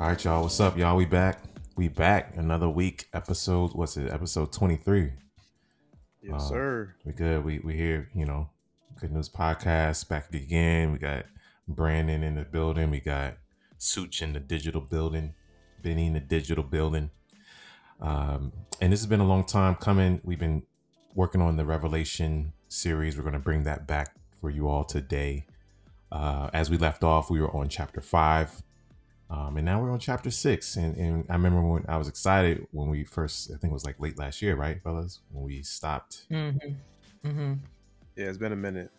All right, y'all. What's up, y'all? We back. We back. Another week. Episode. What's it? Episode twenty three. Yes, Uh, sir. We good. We we here. You know, Good News Podcast back again. We got Brandon in the building. We got Such in the digital building. Benny in the digital building. Um, and this has been a long time coming. We've been working on the Revelation series. We're going to bring that back for you all today. Uh, as we left off, we were on chapter five. Um, and now we're on chapter six. And, and I remember when I was excited when we first, I think it was like late last year, right, fellas? When we stopped. Mm-hmm. Mm-hmm. Yeah, it's been a minute.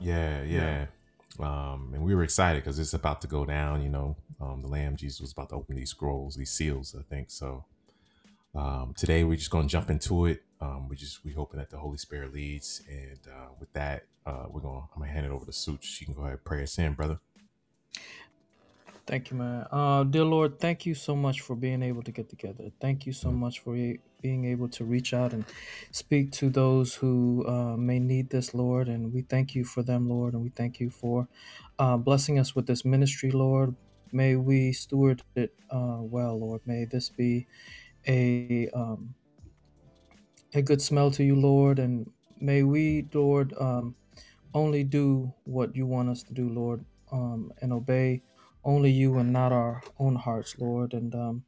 Yeah, yeah. Um, and we were excited because it's about to go down, you know. Um, the Lamb Jesus was about to open these scrolls, these seals, I think. So um, today we're just going to jump into it. Um, we just we hoping that the Holy Spirit leads, and uh, with that, uh, we're going. to I'm gonna hand it over to Such. You can go ahead and pray us in, brother. Thank you, man. Uh, dear Lord, thank you so much for being able to get together. Thank you so much for being able to reach out and speak to those who uh, may need this, Lord. And we thank you for them, Lord. And we thank you for uh, blessing us with this ministry, Lord. May we steward it uh, well, Lord. May this be a um, a good smell to you, Lord. And may we, Lord, um, only do what you want us to do, Lord, um, and obey only you and not our own hearts, Lord. And um,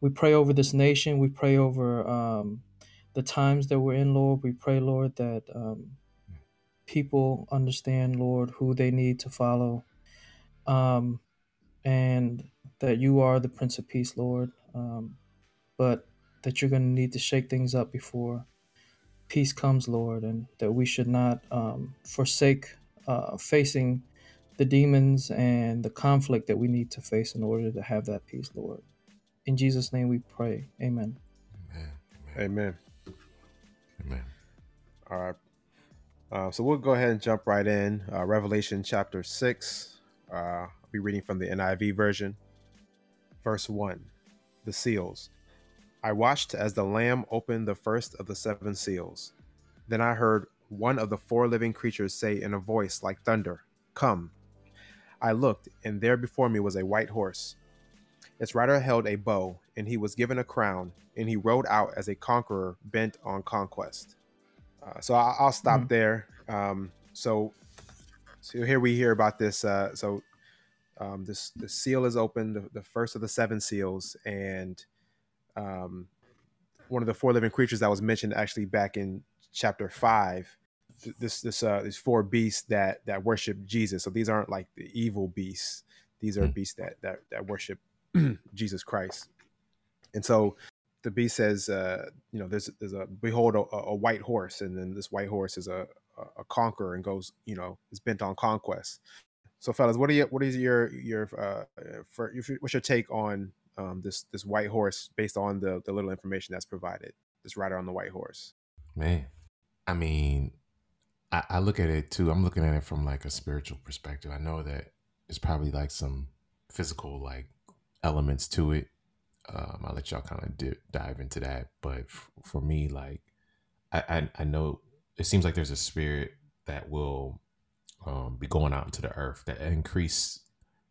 we pray over this nation. We pray over um, the times that we're in, Lord. We pray, Lord, that um, people understand, Lord, who they need to follow, um, and that you are the Prince of Peace, Lord. Um, but that you're going to need to shake things up before peace comes, Lord, and that we should not um, forsake uh, facing the demons and the conflict that we need to face in order to have that peace, Lord. In Jesus' name we pray. Amen. Amen. Amen. Amen. All right. Uh, so we'll go ahead and jump right in. Uh, Revelation chapter 6. Uh, I'll be reading from the NIV version. Verse 1 The seals. I watched as the Lamb opened the first of the seven seals. Then I heard one of the four living creatures say in a voice like thunder, Come. I looked, and there before me was a white horse. Its rider held a bow, and he was given a crown, and he rode out as a conqueror bent on conquest. Uh, so I'll, I'll stop Mhm. there. Um, so, so here we hear about this. Uh, so um, this the seal is opened, the, the first of the seven seals, and um, one of the four living creatures that was mentioned actually back in chapter five. Th- This this uh, these four beasts that that worship Jesus. So these aren't like the evil beasts. These are Hmm. beasts that that that worship Jesus Christ. And so the beast says, uh, you know, there's there's a behold a, a white horse, and then this white horse is a, a conqueror and goes, you know, is bent on conquest. So, fellas, what are your what is your your uh, for, what's your take on um, this this white horse based on the the little information that's provided? This rider on the white horse. Man, I mean, I, I look at it too. I'm looking at it from like a spiritual perspective. I know that there's probably like some physical like elements to it. Um, I'll let y'all kind of di- dive into that. But f- for me, like, I, I I know it seems like there's a spirit that will um, be going out into the earth that increase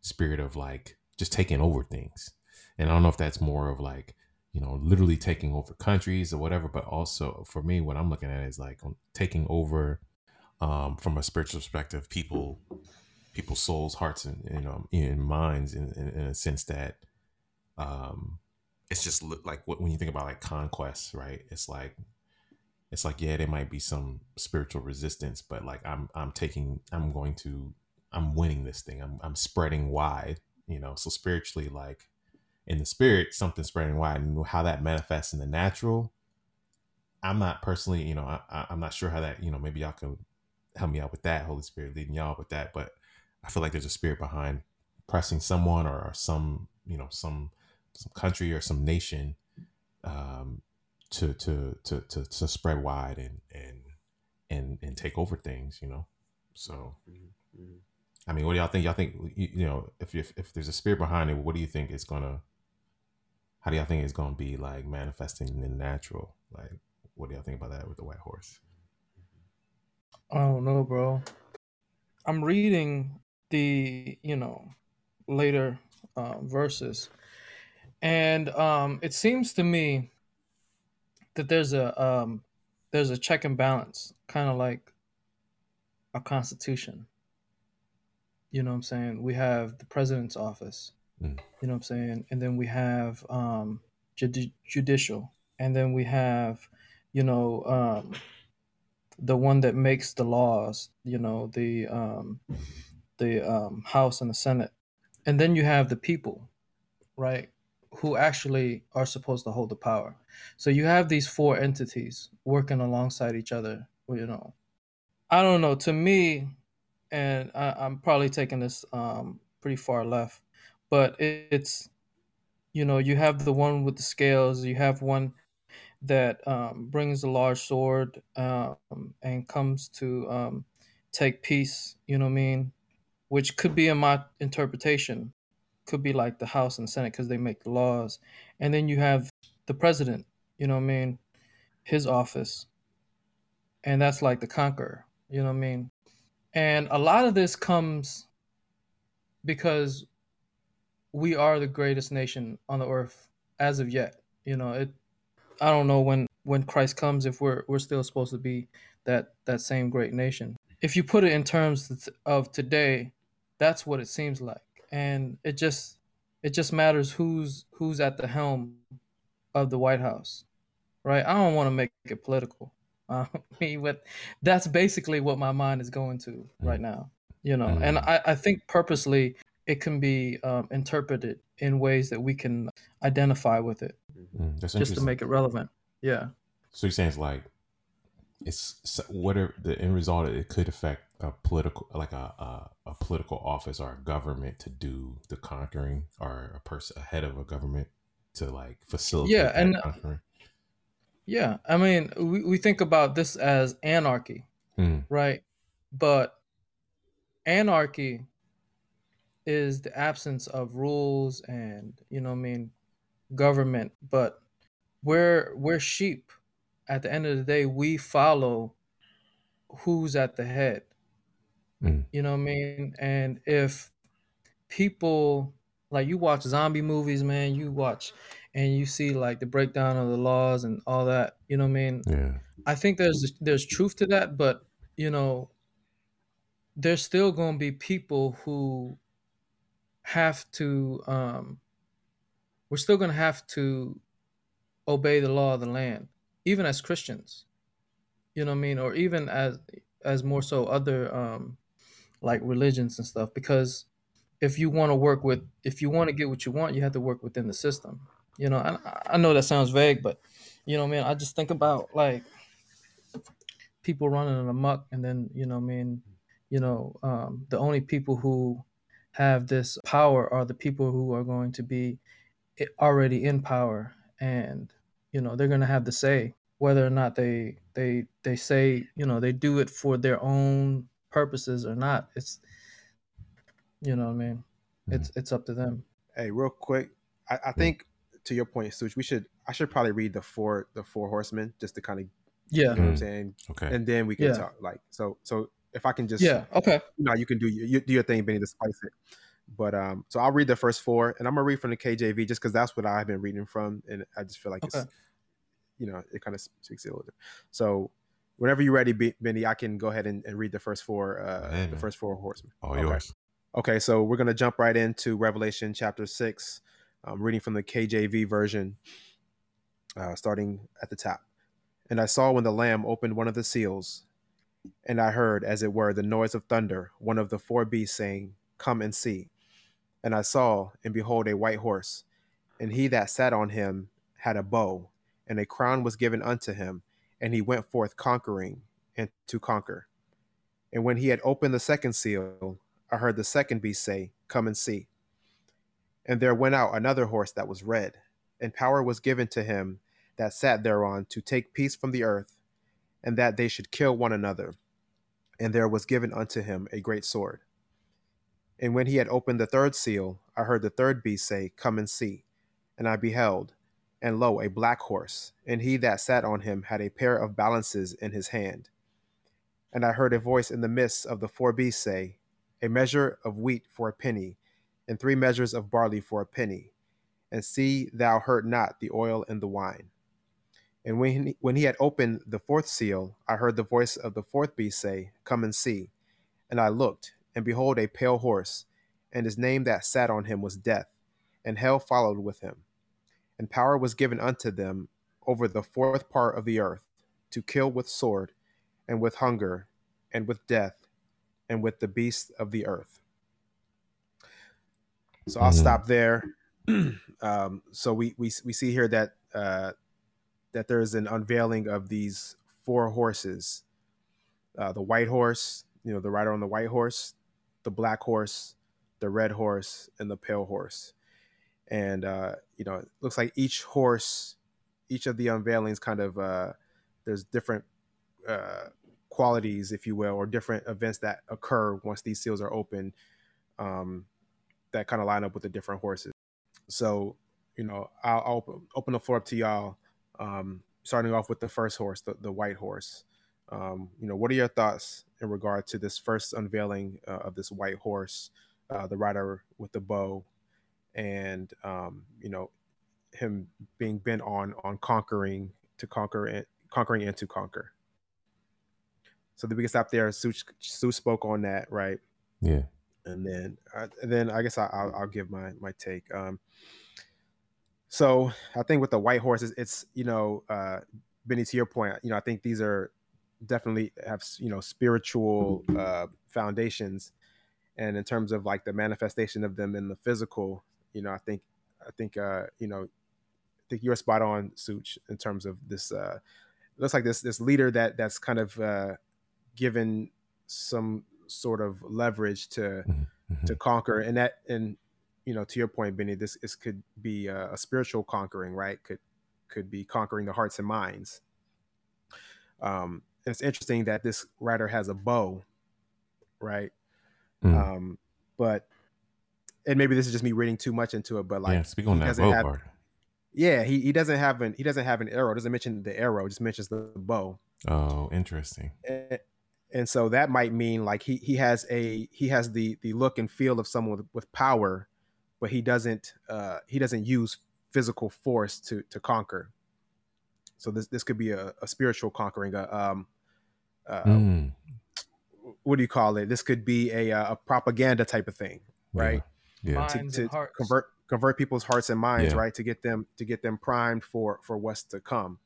spirit of like just taking over things. And I don't know if that's more of like you know literally taking over countries or whatever, but also for me, what I'm looking at is like taking over um, from a spiritual perspective, people people's souls, hearts, and you know, in minds, in, in, in a sense that um, it's just li- like when you think about like conquest, right? It's like it's like yeah, there might be some spiritual resistance, but like I'm I'm taking I'm going to I'm winning this thing. I'm I'm spreading wide, you know. So spiritually, like in the spirit, something spreading wide, and how that manifests in the natural. I'm not personally, you know, I, I'm not sure how that, you know, maybe y'all can help me out with that. Holy Spirit leading y'all with that, but I feel like there's a spirit behind pressing someone or, or some, you know, some some country or some nation um, to, to to to to spread wide and and and and take over things, you know. So I mean, what do y'all think? Y'all think you, you know if, if if there's a spirit behind it, what do you think it's gonna? How do y'all think it's gonna be like manifesting in the natural? Like, what do y'all think about that with the white horse? I don't know, bro. I'm reading the, you know, later uh, verses, and um, it seems to me that there's a um, there's a check and balance, kind of like a constitution. You know what I'm saying? We have the president's office. Mm. You know what I'm saying? And then we have um, judi- judicial, and then we have, you know, um, the one that makes the laws. You know, the um, the um, House and the Senate, and then you have the people, right? Who actually are supposed to hold the power. So you have these four entities working alongside each other. You know, I don't know. To me, and I, I'm probably taking this um, pretty far left, but it, it's you know you have the one with the scales. You have one that um, brings a large sword um, and comes to um, take peace. You know what I mean? Which could be in my interpretation, could be like the House and Senate because they make the laws, and then you have the president. You know what I mean? His office, and that's like the conqueror. You know what I mean? And a lot of this comes because we are the greatest nation on the earth as of yet. You know, it I don't know when when Christ comes if we're we're still supposed to be that that same great nation. If you put it in terms of today, that's what it seems like. And it just it just matters who's who's at the helm of the White House. Right? I don't want to make it political. Uh, but that's basically what my mind is going to right now. You know, and I, I think purposely it can be um, interpreted in ways that we can identify with it Mm, that's just to make it relevant. Yeah. So you're saying it's like it's whatever the end result it could affect a political like a, a, a political office or a government to do the conquering or a person a head of a government to like facilitate yeah and conquering. yeah i mean we, we think about this as anarchy Mm. right but anarchy is the absence of rules and you know what i mean government but we're we're sheep at the end of the day we follow who's at the head Mm. you know what i mean and if people like you watch zombie movies man you watch and you see like the breakdown of the laws and all that you know what i mean Yeah. i think there's there's truth to that but you know there's still going to be people who have to um we're still going to have to obey the law of the land even as christians. You know what i mean? Or even as as more so other um like religions and stuff because if you want to work with if you want to get what you want you have to work within the system. You know i, I know that sounds vague but you know man i mean. I just think about like people running in amok and then you know I mean? You know um, the only people who have this power are the people who are going to be i- already in power and you know they're going to have the say whether or not they they they say you know they do it for their own purposes or not it's you know what i mean it's it's up to them Hey, real quick, I, I think to your point, Such, we should I should probably read the four the four horsemen just to kind of yeah you know what I'm Mm. saying, Okay. and then we can Yeah. talk like so so if I can just yeah okay you know you can do you do your thing, Benny, to spice it. But um, so I'll read the first four, and I'm gonna read from the KJV just because that's what I've been reading from, and I just feel like Okay. it's, you know, it kind of speaks it a little bit. So, whenever you're ready, B- Benny, I can go ahead and, and read the first four, uh, ahead, the first four horsemen. All Okay. yours. Okay, so we're gonna jump right into Revelation chapter six, um, reading from the KJV version, uh, starting at the top. And I saw when the Lamb opened one of the seals, and I heard, as it were, the noise of thunder, one of the four beasts saying, Come and see. And I saw, and behold, a white horse, and he that sat on him had a bow, and a crown was given unto him, and he went forth conquering and to conquer. And when he had opened the second seal, I heard the second beast say, Come and see. And there went out another horse that was red, and power was given to him that sat thereon to take peace from the earth, and that they should kill one another. And there was given unto him a great sword. And when he had opened the third seal, I heard the third beast say, Come and see. And I beheld, and lo, a black horse, and he that sat on him had a pair of balances in his hand. And I heard a voice in the midst of the four beasts say, A measure of wheat for a penny, and three measures of barley for a penny, and see thou hurt not the oil and the wine. And when he, when he had opened the fourth seal, I heard the voice of the fourth beast say, Come and see. And I looked, and behold, a pale horse, and his name that sat on him was Death, and hell followed with him. And power was given unto them over the fourth part of the earth, to kill with sword, and with hunger, and with death, and with the beasts of the earth. So I'll Mhm. stop there. um, so we, we we see here that uh, that there is an unveiling of these four horses: uh, the white horse, you know, the rider on the white horse, the black horse, the red horse, and the pale horse. And uh, you know, it looks like each horse, each of the unveilings, kind of uh, there's different uh, qualities, if you will, or different events that occur once these seals are open. Um, that kind of line up with the different horses. So, you know, I'll, I'll open, the floor up to y'all. Um, starting off with the first horse, the, the white horse. Um, you know, what are your thoughts in regard to this first unveiling uh, of this white horse, uh, the rider with the bow, and um, you know, him being bent on on conquering to conquer and conquering and to conquer. So that we can stop there. Sue, Sue spoke on that, right? Yeah. and then uh, and then I guess I, I'll, I'll give my my take. Um, so I think with the white horses, it's you know, uh, Benny, to your point, you know, I think these are definitely have you know spiritual uh, foundations, and in terms of like the manifestation of them in the physical, you know, I think I think uh, you know, I think you're spot on, Such, in terms of this. Uh, looks like this this leader that that's kind of uh, given some sort of leverage to Mhm. to conquer and that and you know to your point benny this this could be a, a spiritual conquering right could could be conquering the hearts and minds um and it's interesting that this writer has a bow right Mm. um but and maybe this is just me reading too much into it but like yeah. Speak on he that doesn't bow have- part. yeah he, he doesn't have an he doesn't have an arrow doesn't mention the arrow just mentions the bow Oh, interesting. and, and so that might mean like he he has a he has the the look and feel of someone with, with power but he doesn't uh he doesn't use physical force to to conquer so this this could be a, a spiritual conquering a um uh, Mm. what do you call it this could be a uh, a propaganda type of thing right Yeah. yeah. to, to convert convert people's hearts and minds Yeah. right to get them to get them primed for for what's to come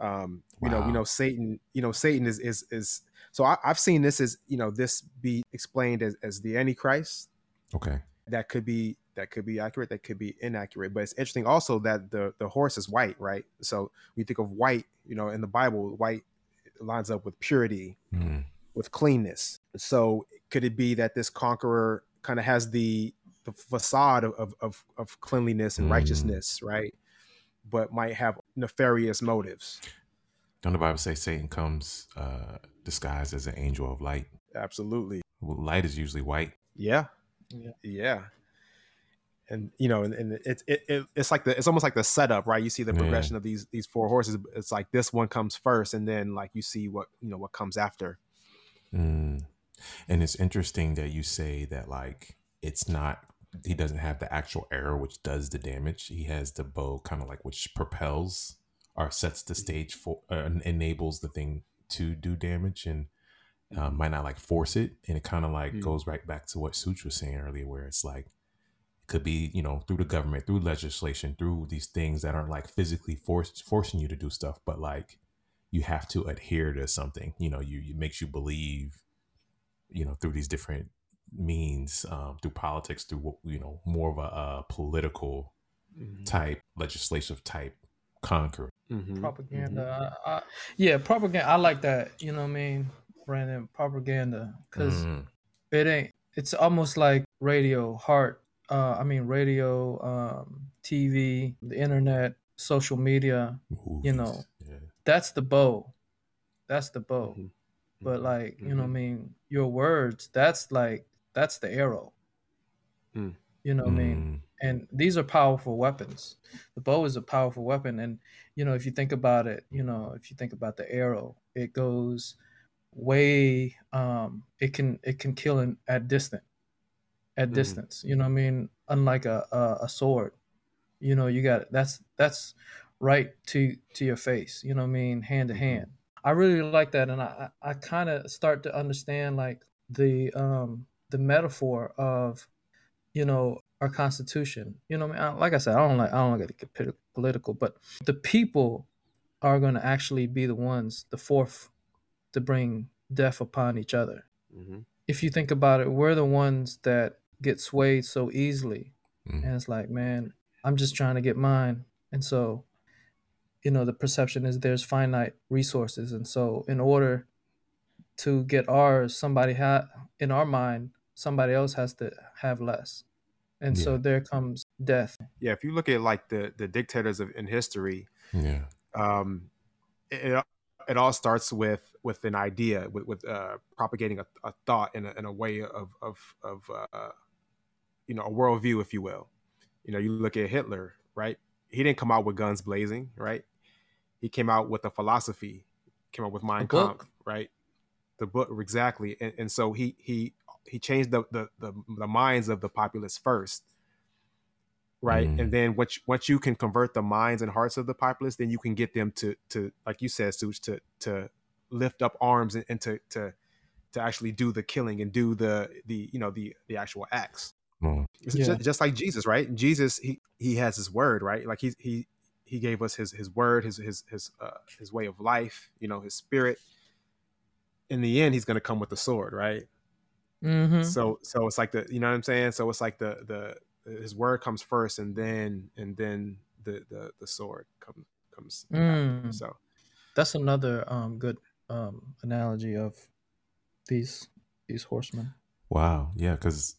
um you know we Wow. know satan you know satan is is is so I, i've seen this as you know this be explained as, as the antichrist Okay. that could be that could be accurate that could be inaccurate but it's interesting also that the the horse is white right so we think of white you know in the bible white lines up with purity Mm. with cleanness. So could it be that this conqueror kind of has the the facade of of, of, of cleanliness and Mm. righteousness, right? But might have nefarious motives. Don't the Bible say Satan comes uh, disguised as an angel of light? Absolutely. Well, light is usually white. Yeah. Yeah. Yeah. And you know, and, and it's it, it, it's like the it's almost like the setup, right? You see the Yeah. progression of these these four horses. It's like this one comes first, and then like you see what you know what comes after. Mm. And it's interesting that you say that like it's not he doesn't have the actual arrow which does the damage. He has the bow kind of like which propels or sets the stage for uh, enables the thing to do damage and uh, might not like force it. And it kind of like Mhm. goes right back to what Such was saying earlier, where it's like could be you know through the government, through legislation, through these things that aren't like physically forced forcing you to do stuff, but like you have to adhere to something. You know, you it makes you believe you know through these different means um, through politics through you know more of a, uh political type legislative type conquer Mhm. propaganda. I, I, yeah, propaganda. I like that. You know what I mean, Brandon? Propaganda, because Mm, it ain't. It's almost like radio, heart. Uh, I mean, radio, um, TV, the internet, social media—you know, yeah. That's the bow. That's the bow. Mhm. But Mhm. like, you know, what I Mhm. mean, your words. That's like that's the arrow. Mm. You know, what I mean. Mm, and these are powerful weapons the bow is a powerful weapon and you know if you think about it you know if you think about the arrow it goes way um it can it can kill in, at distant at Mhm. distance you know what i mean unlike a, a a sword you know you got that's that's right to to your face you know what i mean hand to Mhm. hand i really like that and i i, kind of start to understand like the um the metaphor of you know our constitution you know what I mean? I- like i said i don't like i don't like to get poli- political but the people are going to actually be the ones the fourth to bring death upon each other Mhm. if you think about it we're the ones that get swayed so easily. Mm. and it's like man i'm just trying to get mine. And so you know the perception is there's finite resources. And so in order to get ours somebody ha- in our mind somebody else has to have less. And so there comes death. Yeah, if you look at like the the dictators of in history, Yeah. um, it, it it all starts with with an idea, with with uh, propagating a, a thought in a, in a way of of of uh, you know a worldview, if you will. You know, you look at Hitler, right? He didn't come out with guns blazing, right? He came out with a philosophy, came out with Mein. Kampf, right? The book exactly, and, and so he he he changed the, the the the minds of the populace first, right? Mm. And then once once you can convert the minds and hearts of the populace, then you can get them to to like you said, Such, to to lift up arms and, and to to to actually do the killing and do the the you know the the actual acts. Mm. Yeah. just, just like Jesus, right? Jesus, he he has his word, right? Like he he he gave us his his word, his his his uh, his way of life, you know, his spirit. In the end, he's going to come with the sword, right? mm-hmm. So so it's like the you know what I'm saying? So it's like the the his word comes first and then and then the the, the sword comes comes. Mm. So that's another um good um analogy of these these horsemen Wow. Yeah. Because,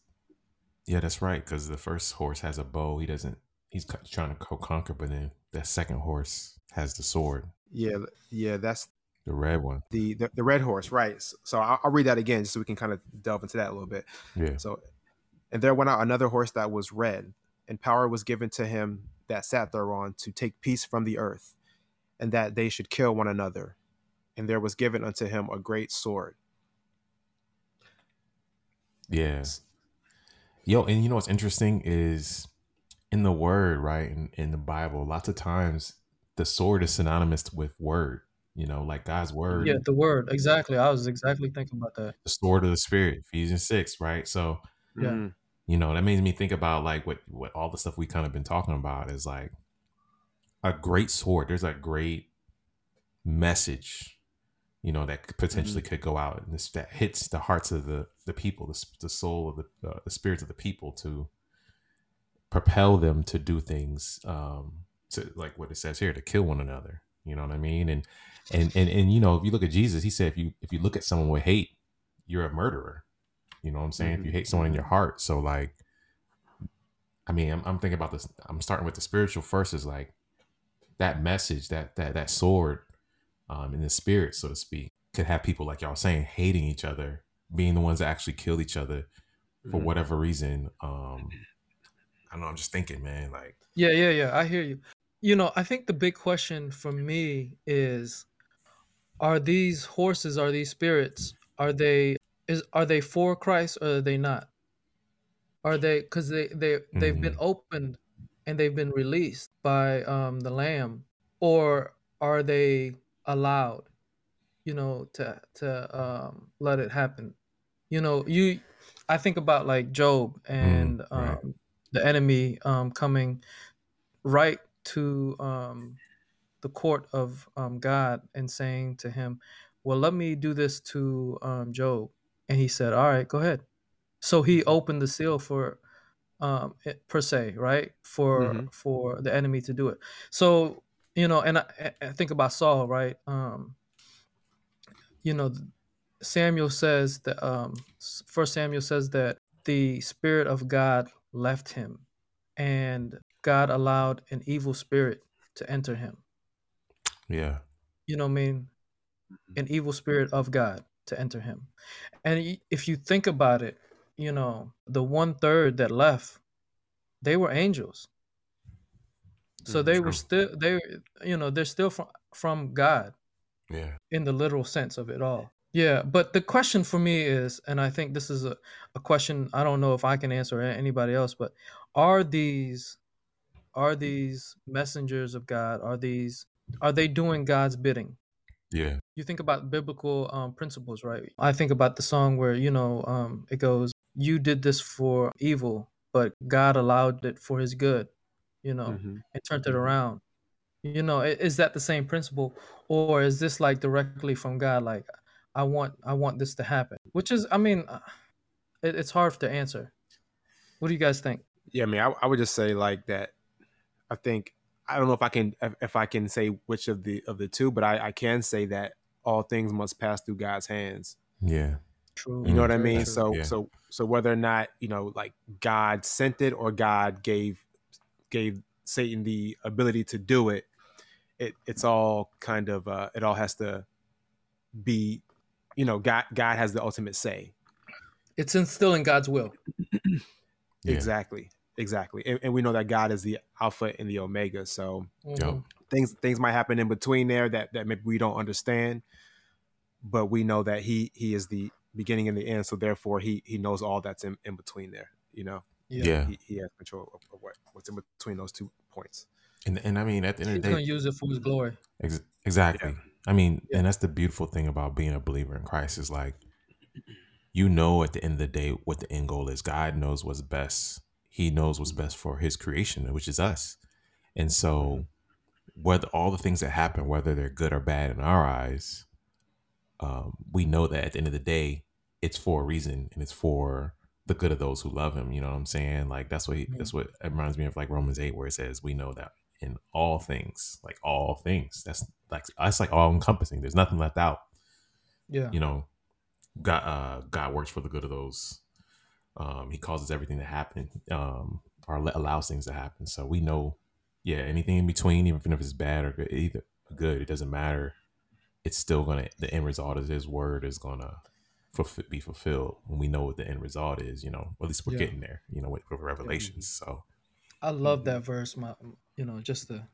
yeah, that's right. Because the first horse has a bow. He doesn't, he's trying to co- conquer, but then that second horse has the sword, yeah, yeah, that's the red one. the the, the red horse, right? So, I'll, I'll read that again just so we can kind of delve into that a little bit. Yeah. So, and there went out another horse that was red, and power was given to him that sat thereon to take peace from the earth, and that they should kill one another. And there was given unto him a great sword. Yeah. Yo, and you know what's interesting is in the word, right? In, in the Bible, lots of times the sword is synonymous with word, you know, like God's word, yeah the word exactly i was exactly thinking about that the sword of the spirit, Ephesians 6, right? So, Yeah. Mhm. you know, that makes me think about like what, what all the stuff we kind of been talking about is like a great sword. There's a great message, you know, that potentially could go out and this, that hits the hearts of the, the people, the, the soul of the, uh, the spirits of the people to propel them to do things, um, to like what it says here, to kill one another. You know what I mean? And, and, and, and, you know, if you look at Jesus, he said, if you, if you look at someone with hate, you're a murderer. You know what I'm saying? If you Mhm. hate someone in your heart. So like, I mean, I'm, I'm thinking about this. I'm starting with the spiritual first is like that message, that, that, that sword, um, in the spirit, so to speak, could have people like y'all saying hating each other, being the ones that actually killed each other for Mhm. whatever reason. Um, I don't know. I'm just thinking, man, like, Yeah, yeah, yeah. I hear you. You know, I think the big question for me is are these horses, are these spirits, are they is are they for Christ or are they not? Are they cuz they they they've been Mhm. opened and they've been released by um the lamb or are they allowed, you know, to to um let it happen? You know, you I think about like Job and Mm, right. um the enemy um coming right to um, the court of um, God and saying to him, Well, let me do this to um, Job. And he said, All right, go ahead. So he opened the seal for um it- per se right for Mhm. for the enemy to do it so you know and I, I think about saul right? Um you know samuel says that um first samuel says that the spirit of god left him and god allowed an evil spirit to enter him. Yeah. you know what i mean? An evil spirit of god to enter him. And if you think about it you know the one third that left they were angels so Mhm. they were still they you know they're still from from god Yeah. in the literal sense of it all yeah but the question for me is and i think this is a, a question i don't know if i can answer anybody else but are these are these messengers of God? Are these are they doing God's bidding? Yeah. You think about biblical um, principles, right? I think about the song where you know um, it goes, "You did this for evil, but God allowed it for His good," you know, hmm and turned it around. You know, is that the same principle, or is this like directly from God? Like, I want, I want this to happen. Which is, I mean, uh, it, it's hard to answer. What do you guys think? Yeah, I mean, I, I would just say like that. I think I don't know if I can if, if I can say which of the of the two, but I, I can say that all things must pass through God's hands. Yeah. True. You know what I mean? true. So Yeah. so so whether or not you know like God sent it or God gave gave Satan the ability to do it, it it's all kind of uh, it all has to be, you know, God God has the ultimate say. it's instilling God's will. Yeah. Exactly, exactly, and, and we know that God is the Alpha and the Omega. So Yep. Mhm. things things might happen in between there that that maybe we don't understand, but we know that he he is the beginning and the end. So therefore, he he knows all that's in, in between there. You know, Yeah. he, he has control of, of what what's in between those two points. And and I mean, at the end He's of the gonna day, use it for His glory. ex- exactly. I mean, Yeah. and that's the beautiful thing about being a believer in Christ is like, you know, at the end of the day, what the end goal is. God knows what's best. He knows what's best for His creation, which is us. And so, whether all the things that happen, whether they're good or bad in our eyes, um, we know that at the end of the day, it's for a reason and it's for the good of those who love him. You know what I'm saying? Like that's what he, that's what it reminds me of like Romans 8, where it says, We know that in all things, like all things, that's like that's like all encompassing. There's nothing left out. Yeah. You know, God uh God works for the good of those. Um, he causes everything to happen, um, or allows things to happen. So we know, yeah, anything in between, even if it's bad or good, either good, it doesn't matter. It's still gonna the end result is His word is gonna fulf- be fulfilled, and we know what the end result is. You know, at least we're Yeah. getting there. You know, with, with Revelations. So I love that verse. My, you know, just the,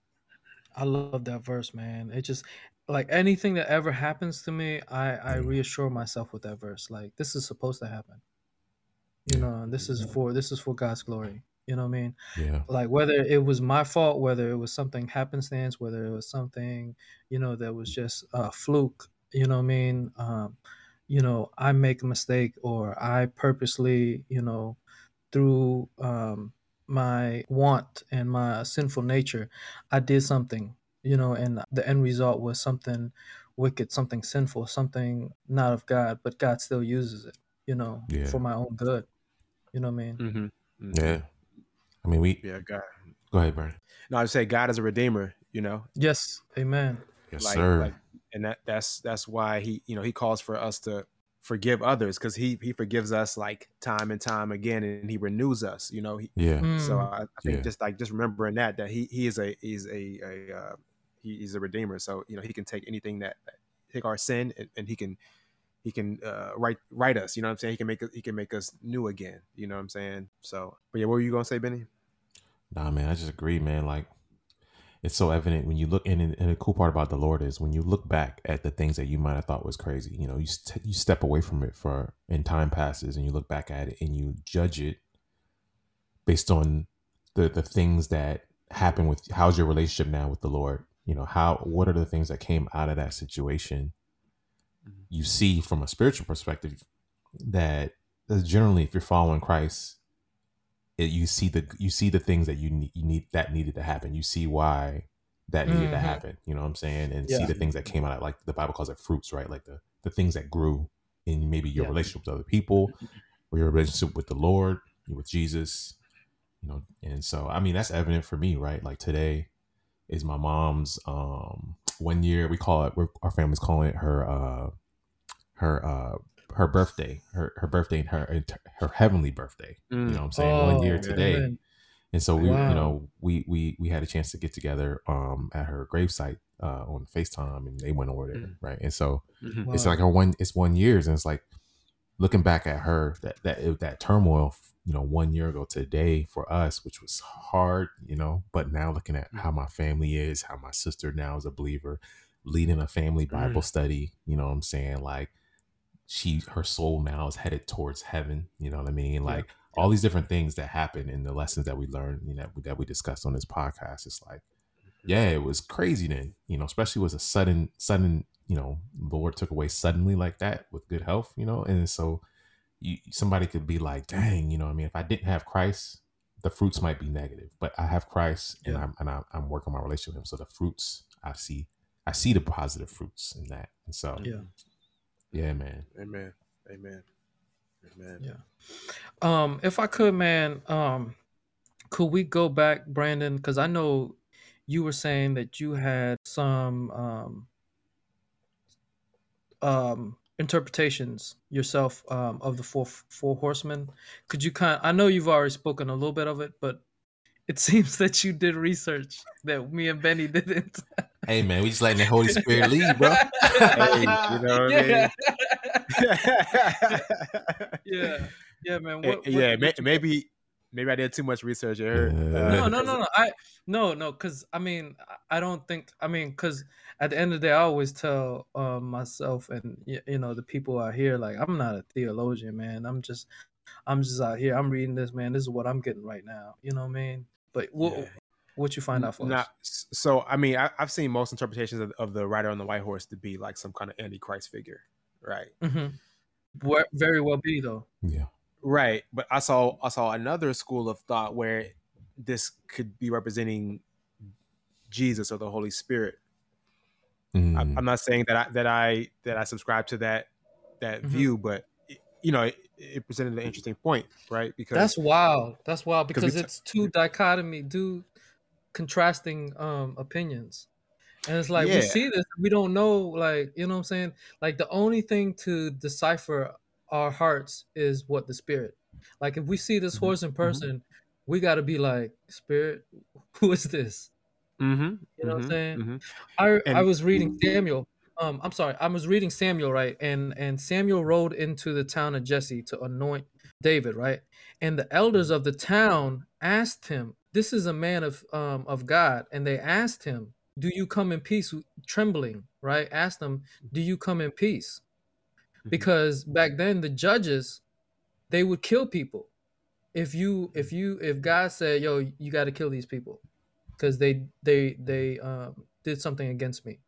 I love that verse, man. It just like anything that ever happens to me, I I Mhm. reassure myself with that verse. Like this is supposed to happen. You Yeah. know, this is for this is for God's glory. You know what I mean? yeah, Like whether it was my fault, whether it was something happenstance, whether it was something, you know, that was just a fluke. You know what I mean? Um, you know, I make a mistake or I purposely, you know, through um, my want and my sinful nature, I did something, you know, and the end result was something wicked, something sinful, something not of God, but God still uses it, you know, Yeah. for my own good. You know what I mean? Mm-hmm. yeah. I mean, we yeah. God. go ahead, Brian. No, I say God is a redeemer. You know, Yes, amen. Yes, like, sir. like, and that that's that's why he you know he calls for us to forgive others because he he forgives us like time and time again and he renews us. You know, he, yeah, So Mm, I, I think Yeah. just like just remembering that that he he is a he's a, a uh, he, he's a redeemer. So you know he can take anything that take our sin and, and he can he can uh, right right us. You know what I'm saying? He can make us he can make us new again. You know what I'm saying? So but yeah, what were you gonna say, Benny? Nah, man, I just agree, man. Like, it's so evident when you look, and, and the cool part about the Lord is when you look back at the things that you might have thought was crazy. You know, you st- you step away from it for, and time passes, and you look back at it and you judge it based on the the things that happen with. How's your relationship now with the Lord? You know, how what are the things that came out of that situation? Mhm. You see from a spiritual perspective that that generally, if you're following Christ, it, you see the you see the things that you need, you need that needed to happen. You see why that needed to Mhm. happen. You know what I'm saying? And see the things that came out of like the Bible calls it fruits, right? Like the the things that grew in maybe your Yeah. relationship with other people or your relationship with the Lord, with Jesus. You know, and so I mean that's evident for me, right? Like today is my mom's um one year we call it we're, our family's calling it her uh her uh her birthday her her birthday and her her heavenly birthday you know what i'm saying one year Oh, today amen. and so we Wow. you know we we we had a chance to get together um at her gravesite uh on facetime and they went over there Mhm. right and so Mhm. it's Wow. like her one it's one years and it's like looking back at her that that that turmoil you know one year ago today for us which was hard you know but now looking at how my family is how my sister now is a believer leading a family bible study you know what i'm saying like she her soul now is headed towards heaven you know what i mean Yeah. like all these different things that happen in the lessons that we learn, you know, that we discussed on this podcast. It's like, yeah, it was crazy then, you know, especially was a sudden, sudden, you know, Lord took away suddenly like that with good health, you know, and so you, somebody could be like, dang, you know, I mean, if I didn't have Christ, the fruits might be negative, but I have Christ and I'm and I'm, I'm working my relationship with Him, so the fruits I see, I see the positive fruits in that, and so Yeah. Yeah, man, Amen. Amen. Amen. Yeah. Um, if I could, man, um, could we go back, Brandon? Because I know you were saying that you had some um, um, interpretations yourself um, of the four four horsemen. Could you kind? I know you've already spoken a little bit of it, but it seems that you did research that me and Benny didn't. hey man, we just letting the Holy Spirit lead, bro. Hey, you know what I mean? yeah. yeah, yeah, man. What, Eh, what- yeah, what may, you got? maybe maybe I did too much research. I heard. Yeah. uh, no, no, no, no. I no, no, because I mean, I- I don't think. I mean, because at the end of the day, I always tell um, myself and you know the people out here, like I'm not a theologian, man. I'm just, I'm just out here. I'm reading this, man. This is what I'm getting right now. You know what I mean? But what, Yeah. What you find out for Nah, us? so I mean, I, I've seen most interpretations of, of the rider on the white horse to be like some kind of antichrist figure, right? hmm Very well be though. yeah, Right, but I saw I saw another school of thought where this could be representing Jesus or the Holy Spirit. I, Mm, I'm not saying that I that I that I subscribe to that that Mhm. view, but it- you know, it, it presented an interesting point, right? Because That's wild. That's wild 'Cause we because t- it's two dichotomy, two contrasting um opinions. And it's like we see this, we don't know, like, you know what I'm saying? Like the only thing to decipher our hearts is what the spirit. Like if we see this Mhm, horse in mhm. person, we gotta be like, Spirit, who is this? mm-hmm, You know what I'm saying? hmm I I was reading Samuel. Um, I'm sorry, I was reading Samuel, right? And and Samuel rode into the town of Jesse to anoint David, right? And the elders of the town asked him, "This is a man of um of God," and they asked him, "Do you come in peace?" Trembling, right? Asked them, "Do you come in peace?" Mhm. Because back then the judges, they would kill people. If you if you if God said, "Yo, you got to kill these people," because they they they um, did something against me,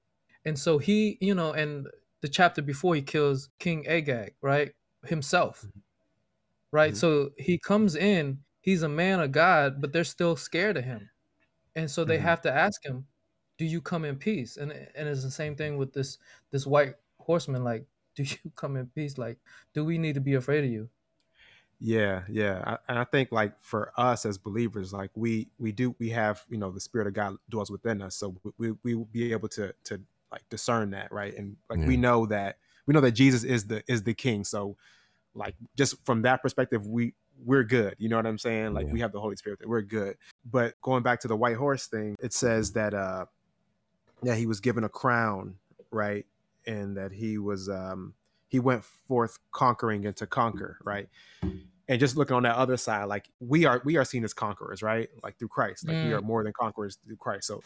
and so he, you know, and the chapter before he kills King Agag, right, himself, right. Mhm. So he comes in, he's a man of God, but they're still scared of him, and so they Mhm. have to ask him, "Do you come in peace?" And and it's the same thing with this this white horseman, like, "Do you come in peace?" Like, do we need to be afraid of you? Yeah, yeah, I, and I think like for us as believers, like we we do we have you know the spirit of God dwells within us, so we we will be able to to like discern that, right? And like we know that we know that Jesus is the is the King, so like just from that perspective, we we're good. You know what I'm saying? Like Yeah. we have the Holy Spirit, we're good. But going back to the white horse thing, it says that uh that he was given a crown, right? And that he was um he went forth conquering and to conquer, right? And just looking on that other side, like we are we are seen as conquerors, right? Like through Christ. Like we Mm. are more than conquerors through Christ. So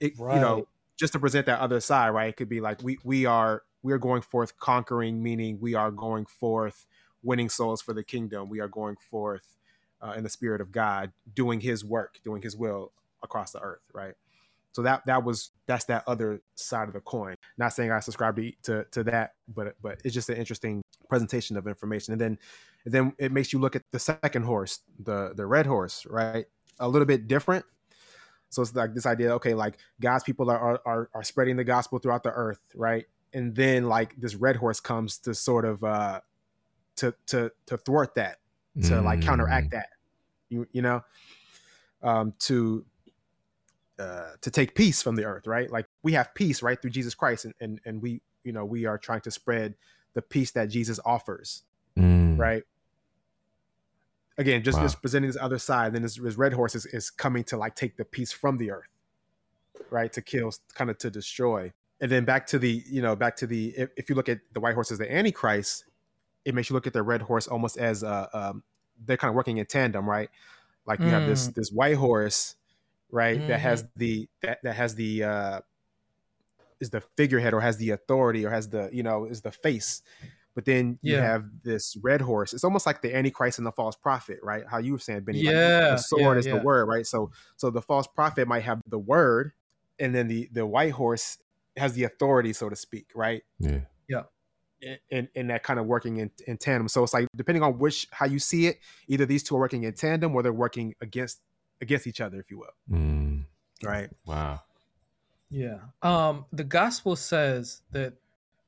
it you know, just to present that other side, right? It could be like we we are we are going forth conquering, meaning we are going forth winning souls for the kingdom. We are going forth uh, in the spirit of God, doing His work, doing His will across the earth, right? So that that was that's that other side of the coin. Not saying I subscribe to to, to that, but but it's just an interesting presentation of information. And then and then it makes you look at the second horse, the the red horse, right? A little bit different. So it's like this idea, okay, like God's people are are are spreading the gospel throughout the earth, right? And then like this red horse comes to sort of uh to to to thwart that, to like Mm. counteract that. You you know, um to uh to take peace from the earth, right? Like we have peace right through Jesus Christ and and, and we you know we are trying to spread the peace that Jesus offers, Mm. right? Again, just Wow. just presenting this other side, then this, this red horse is, is coming to like take the peace from the earth, right? To kill, kind of to destroy. And then back to the, you know, back to the if, if you look at the white horse as the antichrist, it makes you look at the red horse almost as uh um they're kind of working in tandem, right? Like you have this this white horse, right, that has the that that has the uh is the figurehead or has the authority or has the you know is the face but then you Yeah. have this red horse. It's almost like the antichrist and the false prophet, right? How you were saying, Benny. like, Yeah, the sword yeah, is yeah. the word, right? So so the false prophet might have the word, and then the the white horse has the authority, so to speak, right? Yeah. And and that kind of working in, in tandem. So it's like depending on which how you see it, either these two are working in tandem or they're working against against each other, if you will, Mm, right? wow. Yeah. Um, the gospel says that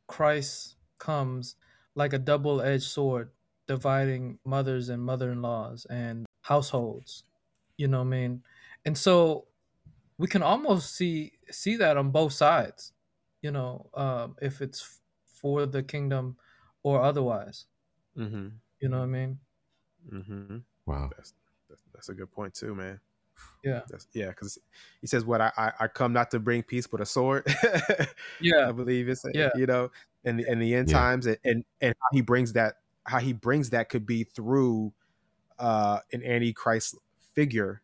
Christ comes like a double-edged sword, dividing mothers and mother-in-laws and households. You know what I mean? And so we can almost see see that on both sides. You know, um, if it's f- for the kingdom or otherwise. Mm-hmm. You know what I mean? Mm-hmm. Wow. That's, that's that's a good point too, man. Yeah. That's, yeah, because he says, "What I, I I come not to bring peace, but a sword." Yeah, I believe it's Yeah. you know, in the in the end Yeah. times, and, and and how he brings that how he brings that could be through uh an antichrist figure,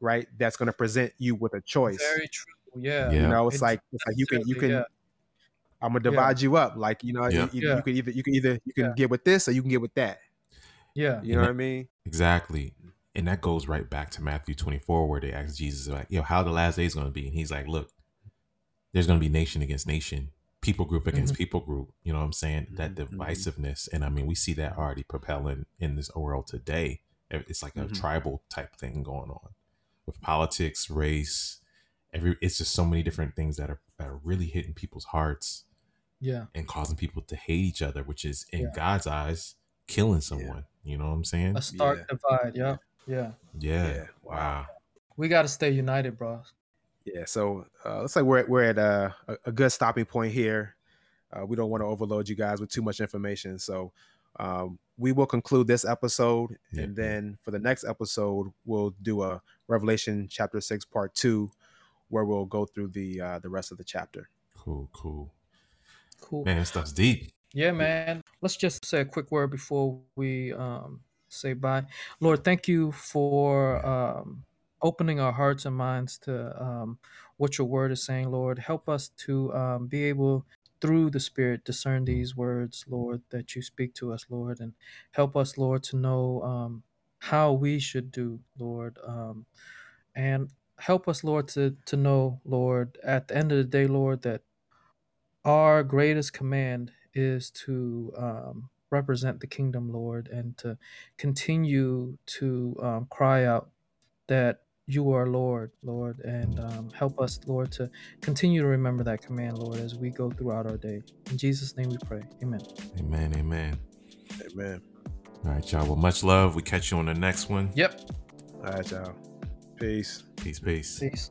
right? That's going to present you with a choice. Very true. Yeah. Yeah. You know, it's It's like it's like you can you can yeah. I'm gonna divide you up. Like you know, Yeah. you, you, Yeah. you can either you can either you can Yeah. get with this or you can get with that. Yeah. You know what I mean? Exactly. And that goes right back to Matthew 24, where they ask Jesus, like, yo, how the last days going to be? And he's like, look, there's going to be nation against nation, people group against people group. You know what I'm saying? That Mhm, mhm. divisiveness. And I mean, we see that already propelling in this world today. It's like a Mhm. tribal type thing going on with politics, race. Every it's just so many different things that are that are really hitting people's hearts Yeah. and causing people to hate each other, which is in Yeah. God's eyes killing someone. You know what I'm saying? A stark Yeah. divide. Yeah. Yeah. Yeah. Yeah. Wow. We got to stay united, bro. Yeah, so uh, looks like we're at, we're at a, a, a good stopping point here. Uh, we don't want to overload you guys with too much information, so um, we will conclude this episode, Yeah. and then for the next episode, we'll do a Revelation chapter six, part two, where we'll go through the uh, the rest of the chapter. Cool, cool. Cool. Man, this stuff's deep. Yeah, man. Let's just say a quick word before we um, say bye. Lord, thank you for um, opening our hearts and minds to um, what your word is saying, Lord. Help us to um, be able, through the Spirit, discern these words, Lord, that you speak to us, Lord. And help us, Lord, to know um, how we should do, Lord. Um, and help us, Lord, to, to know, Lord, at the end of the day, Lord, that our greatest command is to um, represent the kingdom, Lord, and to continue to um, cry out that you are Lord, Lord, and um, help us, Lord, to continue to remember that command, Lord, as we go throughout our day. In Jesus' name we pray. Amen. Amen, amen. Amen. All right, y'all. Well, much love. We catch you on the next one. Yep. All right, y'all. Peace. Peace, peace. Peace.